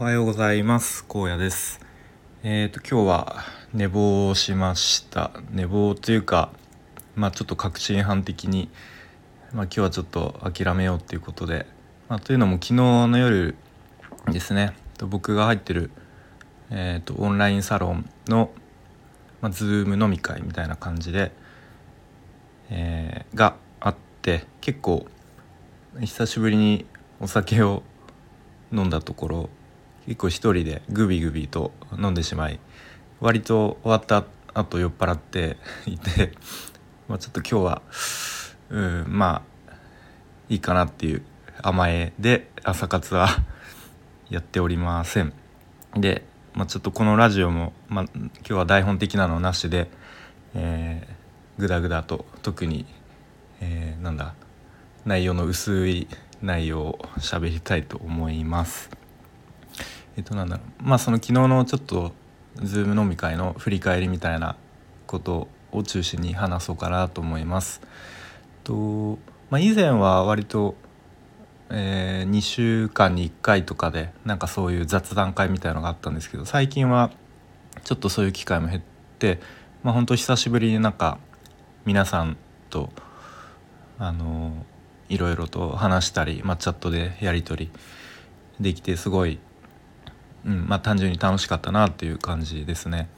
おはようございます。荒野です。えっ、ー、と今日は寝坊しました。寝坊というかまあちょっと確信犯的にまあ今日はちょっと諦めようっていうことでまあというのも昨日の夜ですね僕が入ってるえーと、オンラインサロンの、まあ、ズーム飲み会みたいな感じで、えー、があって結構久しぶりにお酒を飲んだところ結構一人でグビグビと飲んでしまい割と終わった後酔っ払っていて、まあ、ちょっと今日はうんまあいいかなっていう甘えで朝活はやっておりません。で、まあ、ちょっとこのラジオも、まあ、今日は台本的なのなしで、えー、グダグダと特に、えー、なんだ内容の薄い内容を喋りたいと思います。えっとなんだろうまあその昨日のちょっと Zoom 飲み会の振り返りみたいなことを中心に話そうかなと思います。とまあ、以前は割と、えー、2週間に1回とかでなんかそういう雑談会みたいのがあったんですけど最近はちょっとそういう機会も減ってまあ本当久しぶりになんか皆さんとあのいろいろと話したり、まあ、チャットでやり取りできてすごい、うんまあ、単純に楽しかったなっていう感じですね。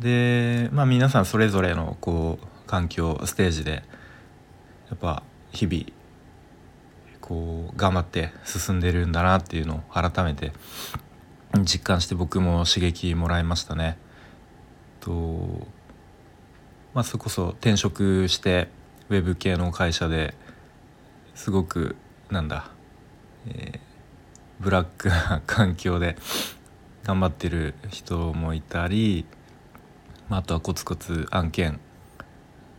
でまあ皆さんそれぞれのこう環境ステージでやっぱ日々こう頑張って進んでるんだなっていうのを改めて実感して僕も刺激もらいましたね。とまあそれこそ転職してウェブ系の会社ですごくなんだ、えー、ブラックな環境で 頑張ってる人もいたり、まあ、あとはコツコツ案件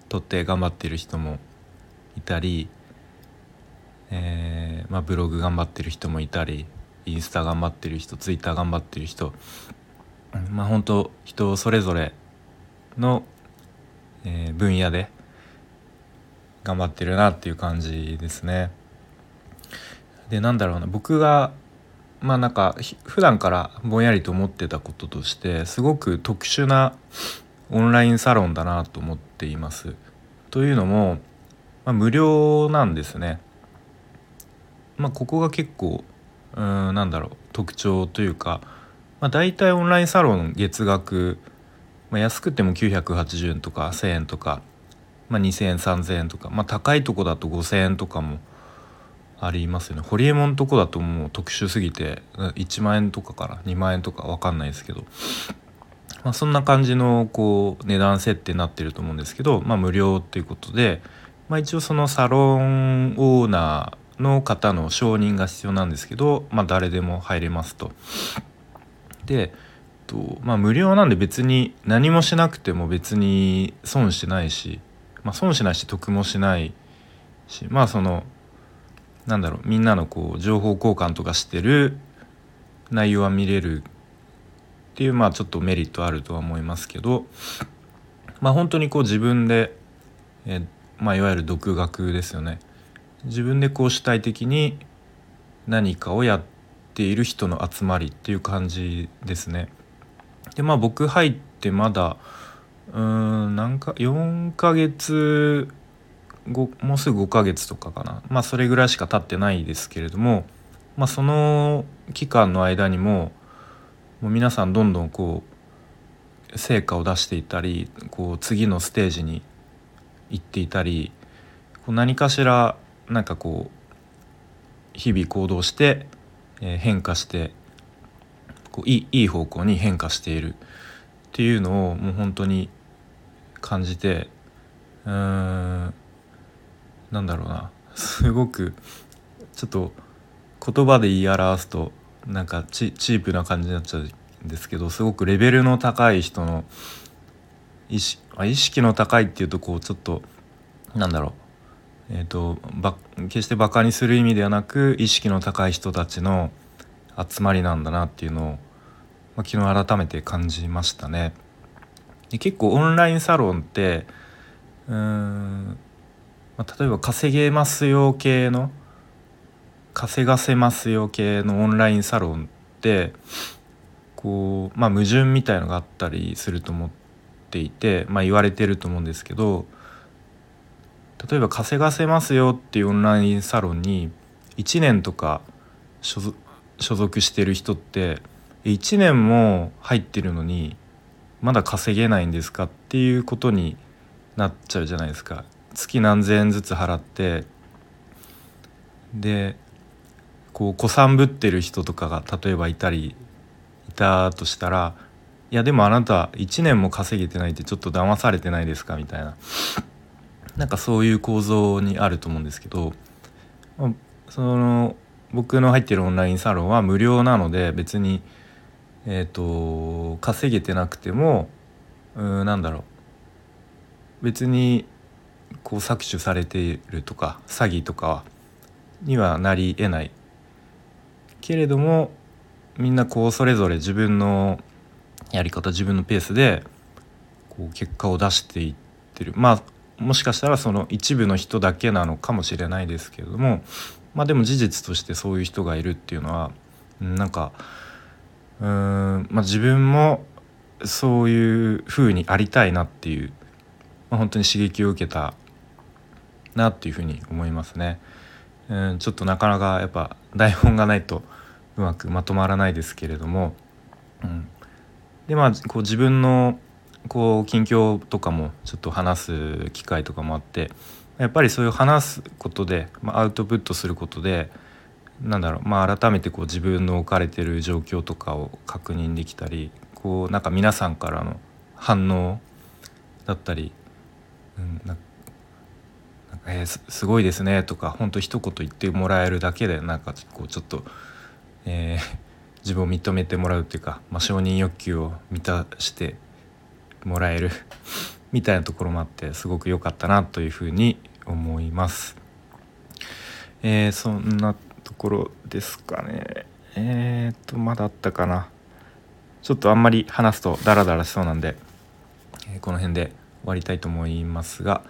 取って頑張ってる人もいたり、えーまあ、ブログ頑張ってる人もいたりインスタ頑張ってる人ツイッター頑張ってる人まあ本当人それぞれの、えー、分野で頑張ってるなっていう感じですね。でなんだろうな僕がまあなんか普段からぼんやりと思ってたこととしてすごく特殊なオンラインサロンだなと思っています。というのも、まあ、無料なんですね。まあ、ここが結構うんなんだろう特徴というか、まあ、大体オンラインサロン月額、まあ、安くても980円とか1,000円とかまあ、2,000円3,000円とか、まあ、高いとこだと5,000円とかもありますよねホリエモンとこだともう特殊すぎて1万円とかから2万円とか分かんないですけど、まあ、そんな感じのこう値段設定になってると思うんですけど、まあ、無料っていうことで、まあ、一応そのサロンオーナーの方の承認が必要なんですけど、まあ、誰でも入れますと。でとまあ無料なんで別に何もしなくても別に損してないしまあ、損しないし得もしないしまあそのなんだろうみんなのこう情報交換とかしてる内容は見れるっていうまあちょっとメリットあるとは思いますけどまあ本当にこう自分でえまあいわゆる独学ですよね自分でこう主体的に何かをやっている人の集まりっていう感じですね。でまあ僕入ってまだうんなんか4ヶ月もうすぐ5ヶ月とかかな。まあそれぐらいしか経ってないですけれどもまあその期間の間にももう皆さんどんどんこう成果を出していたりこう次のステージに行っていたりこう何かしらなんかこう日々行動して、え変化してこういいいい方向に変化しているっていうのをもう本当に感じてうんなんだろうなすごくちょっと言葉で言い表すとなんかチープな感じになっちゃうんですけどすごくレベルの高い人の意識意識の高いっていうとこうちょっとなんだろうえーと、と決してバカにする意味ではなく意識の高い人たちの集まりなんだなっていうのを、まあ、昨日改めて感じましたね。で結構オンラインサロンってうん、まあ、例えば稼げますよ系の稼がせますよ系のオンラインサロンってこうまあ矛盾みたいのがあったりすると思っていて、まあ、言われてると思うんですけど例えば稼がせますよっていうオンラインサロンに1年とか所属してる人って1年も入ってるのにまだ稼げないんですかっていうことになっちゃうじゃないですか。月何千円ずつ払ってでこう子さんぶってる人とかが例えばいたりいたとしたら「いやでもあなた1年も稼げてないってちょっと騙されてないですか?」みたいななんかそういう構造にあると思うんですけどその僕の入ってるオンラインサロンは無料なので別にえ、ー、と稼げてなくてもうんなんだろう別にこう搾取されているとか詐欺とかにはなりえないけれどもみんなこうそれぞれ自分のやり方自分のペースでこう結果を出していってる。まあもしかしたらその一部の人だけなのかもしれないですけれどもまあでも事実としてそういう人がいるっていうのはなんかうん、まあ、自分もそういう風にありたいなっていう、まあ、本当に刺激を受けたなっていうふうに思いますね。うん、ちょっとなかなかやっぱ台本がないとうまくまとまらないですけれども、うん、でまあこう自分のこう近況とかもちょっと話す機会とかもあってやっぱりそういう話すことで、まあ、アウトプットすることでなんだろう、まあ、改めてこう自分の置かれてる状況とかを確認できたりこうなんか皆さんからの反応だったり、うん、なんかえー、すごいですね」とか本当一言言ってもらえるだけでなんかこうちょっと、えー、自分を認めてもらうっていうか、まあ、承認欲求を満たしてもらえる みたいなところもあってすごく良かったなというふうに思います。えー、そんなところですかね。えー、っとまだあったかな。ちょっとあんまり話すとダラダラしそうなんで、え、この辺で終わりたいと思いますが。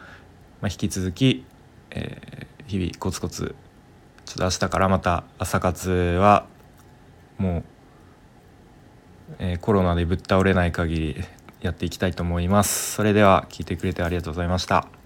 まあ、引き続き、えー、日々コツコツちょっと明日からまた朝活はもう、えー、コロナでぶっ倒れない限りやっていきたいと思います。それでは聞いてくれてありがとうございました。